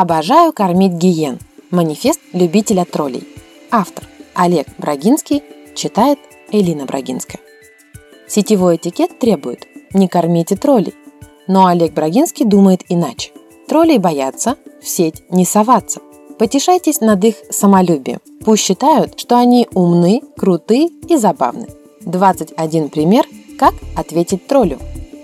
Обожаю кормить гиен. Манифест любителя троллей. Автор Олег Брагинский читает Элина Брагинская. Сетевой этикет требует «не кормите троллей». Но Олег Брагинский думает иначе. Троллей боятся, в сеть не соваться. Потешайтесь над их самолюбием. Пусть считают, что они умны, круты и забавны. 21 пример, как ответить троллю.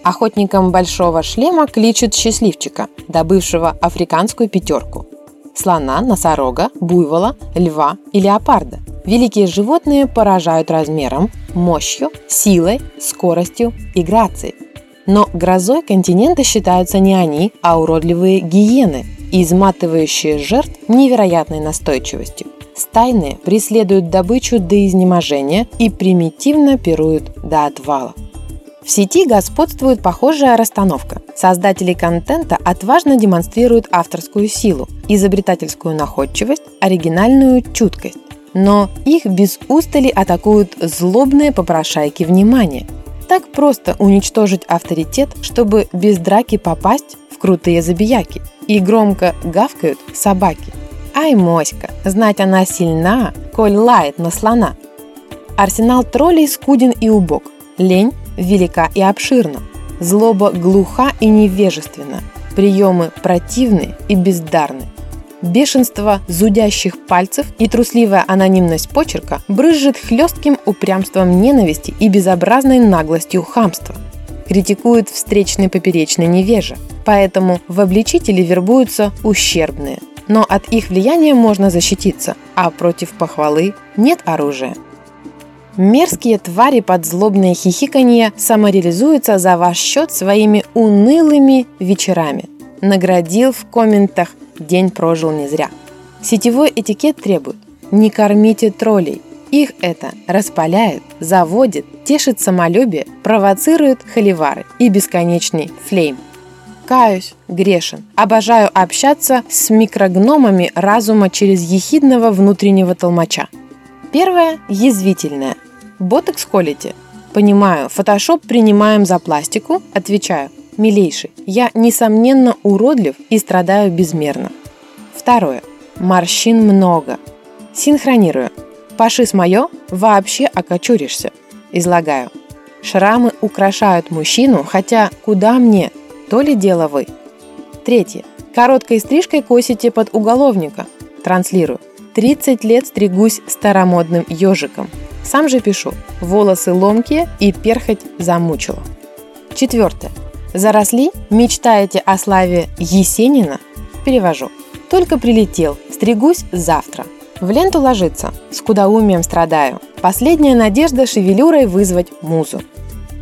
Охотникам большого шлема кличут счастливчика, добывшего африканскую пятерку. Слона, носорога, буйвола, льва и леопарда. Великие животные поражают размером, мощью, силой, скоростью и грацией. Но грозой континента считаются не они, а уродливые гиены, изматывающие жертв невероятной настойчивостью. Стайные преследуют добычу до изнеможения и примитивно пируют до отвала. В сети господствует похожая расстановка. Создатели контента отважно демонстрируют авторскую силу, изобретательскую находчивость, оригинальную чуткость. Но их без устали атакуют злобные попрошайки внимания. Так просто уничтожить авторитет, чтобы без драки попасть в крутые забияки. И громко гавкают собаки. Ай, моська, знать она сильна, коль лает на слона. Арсенал троллей скуден и убог. Лень велика и обширна. Злоба глуха и невежественна. Приемы противны и бездарны. Бешенство зудящих пальцев и трусливая анонимность почерка брызжет хлестким упрямством ненависти и безобразной наглостью хамства. Критикует встречный поперечный невежа, поэтому в обличители вербуются ущербные. Но от их влияния можно защититься, а против похвалы нет оружия. Мерзкие твари под злобное хихиканье самореализуются за ваш счет своими унылыми вечерами. Наградил в комментах «День прожил не зря». Сетевой этикет требует «Не кормите троллей». Их это распаляет, заводит, тешит самолюбие, провоцирует холивары и бесконечный флейм. Каюсь, грешен. Обожаю общаться с микрогномами разума через ехидного внутреннего толмача. Первое – язвительное. Ботокс колите? Понимаю, фотошоп принимаем за пластику? Отвечаю, милейший, я, несомненно, уродлив и страдаю безмерно. Второе. Морщин много. Синхронирую. Паши с мое, вообще окочуришься. Излагаю. Шрамы украшают мужчину, хотя куда мне? То ли дело вы. Третье. Короткой стрижкой косите под уголовника. Транслирую. 30 лет стригусь старомодным ежиком. Сам же пишу. Волосы ломкие и перхоть замучила. Четвертое. Заросли? Мечтаете о славе Есенина? Перевожу. Только прилетел. Стригусь завтра. В ленту ложится. С кудаумием страдаю. Последняя надежда шевелюрой вызвать музу.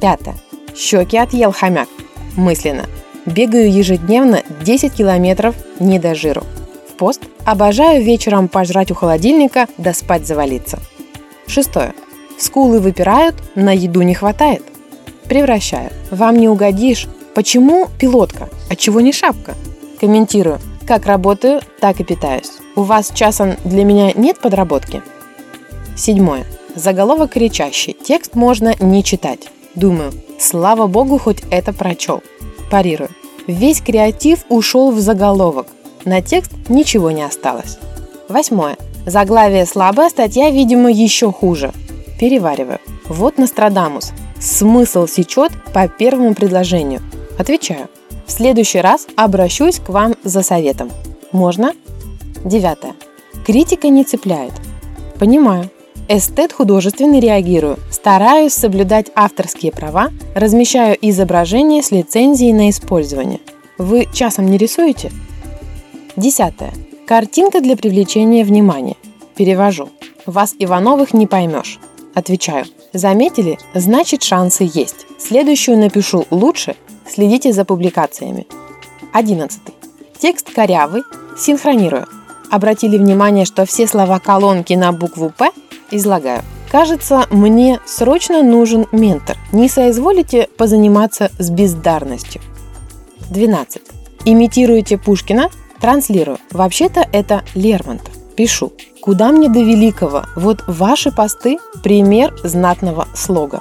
Пятое. Щеки отъел хомяк. Мысленно. Бегаю ежедневно 10 километров не до жиру пост, обожаю вечером пожрать у холодильника да спать завалиться. Шестое. Скулы выпирают, на еду не хватает. Превращаю. Вам не угодишь. Почему пилотка? Отчего не шапка? Комментирую. Как работаю, так и питаюсь. У вас часом для меня нет подработки? Седьмое. Заголовок кричащий. Текст можно не читать. Думаю, слава богу, хоть это прочел. Парирую. Весь креатив ушел в заголовок. На текст ничего не осталось. Восьмое. Заглавие слабая, статья, видимо, еще хуже. Перевариваю. Вот Нострадамус. Смысл сечет по первому предложению. Отвечаю. В следующий раз обращусь к вам за советом. Можно? Девятое. Критика не цепляет. Понимаю. Эстет художественный реагирую. Стараюсь соблюдать авторские права, размещаю изображения с лицензией на использование. Вы часом не рисуете? Десятое. Картинка для привлечения внимания. Перевожу. Вас Ивановых не поймешь. Отвечаю. Заметили? Значит шансы есть. Следующую напишу лучше. Следите за публикациями. Одиннадцатый. Текст корявый. Синхронирую. Обратили внимание, что все слова колонки на букву «П» излагаю. Кажется, мне срочно нужен ментор. Не соизволите позаниматься с бездарностью. 12. Имитируете Пушкина, Транслирую. Вообще-то это Лермонтов. Пишу. Куда мне до великого? Вот ваши посты – пример знатного слога.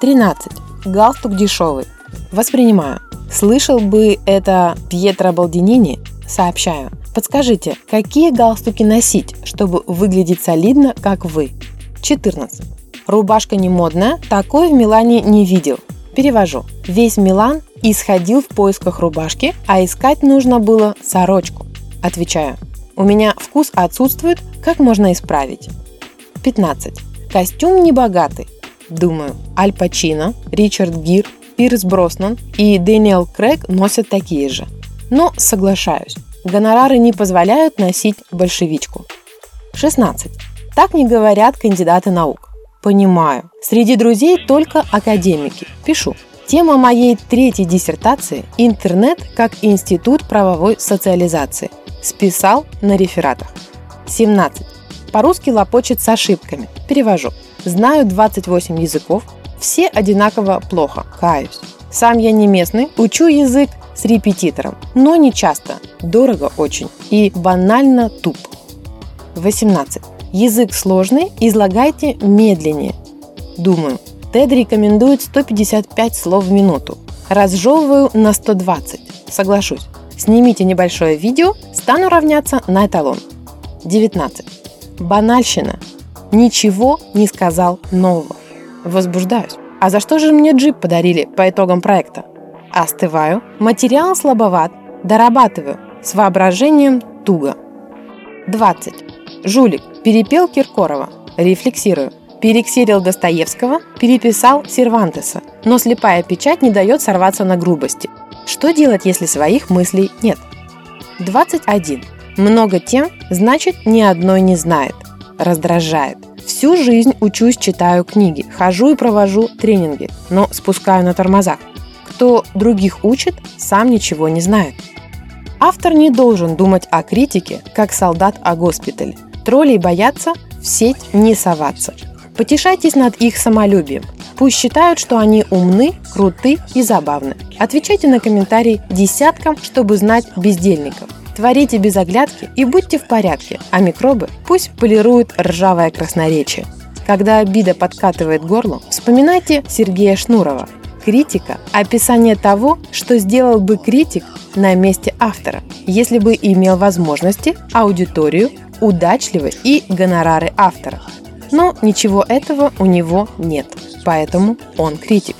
13. Галстук дешевый. Воспринимаю. Слышал бы это Пьетро Балдинини? Сообщаю. Подскажите, какие галстуки носить, чтобы выглядеть солидно, как вы? 14. Рубашка не модная, такой в Милане не видел. Перевожу. Весь Милан исходил в поисках рубашки, а искать нужно было сорочку. Отвечаю. У меня вкус отсутствует, как можно исправить? 15. Костюм небогатый. Думаю, Аль Пачино, Ричард Гир, Пирс Броснан и Дэниел Крэг носят такие же. Но соглашаюсь, гонорары не позволяют носить большевичку. 16. Так не говорят кандидаты наук. Понимаю. Среди друзей только академики. Пишу. Тема моей третьей диссертации – интернет как институт правовой социализации. Списал на рефератах. 17. По-русски лопочет с ошибками. Перевожу. Знаю 28 языков. Все одинаково плохо. Каюсь. Сам я не местный, учу язык с репетитором, но не часто, дорого очень и банально туп. 18. Язык сложный, излагайте медленнее. Думаю, TED рекомендует 155 слов в минуту. Разжевываю на 120. Соглашусь. Снимите небольшое видео, стану равняться на эталон. 19. Банальщина. Ничего не сказал нового. Возбуждаюсь. А за что же мне джип подарили по итогам проекта? Остываю. Материал слабоват. Дорабатываю. С воображением туго. 20. Жулик. Перепел Киркорова. Рефлексирую. Перексерил Достоевского, переписал Сервантеса, но слепая печать не дает сорваться на грубости. Что делать, если своих мыслей нет? 21. Много тем, значит, ни одной не знает. Раздражает. Всю жизнь учусь, читаю книги, хожу и провожу тренинги, но спускаю на тормозах. Кто других учит, сам ничего не знает. Автор не должен думать о критике, как солдат о госпитале. Троллей боятся, в сеть не соваться. Потешайтесь над их самолюбием. Пусть считают, что они умны, круты и забавны. Отвечайте на комментарии десяткам, чтобы знать бездельников. Творите без оглядки и будьте в порядке, а микробы пусть полируют ржавое красноречие. Когда обида подкатывает горло, вспоминайте Сергея Шнурова. Критика – описание того, что сделал бы критик на месте автора, если бы имел возможности, аудиторию, удачливость и гонорары автора. Но ничего этого у него нет, поэтому он критик.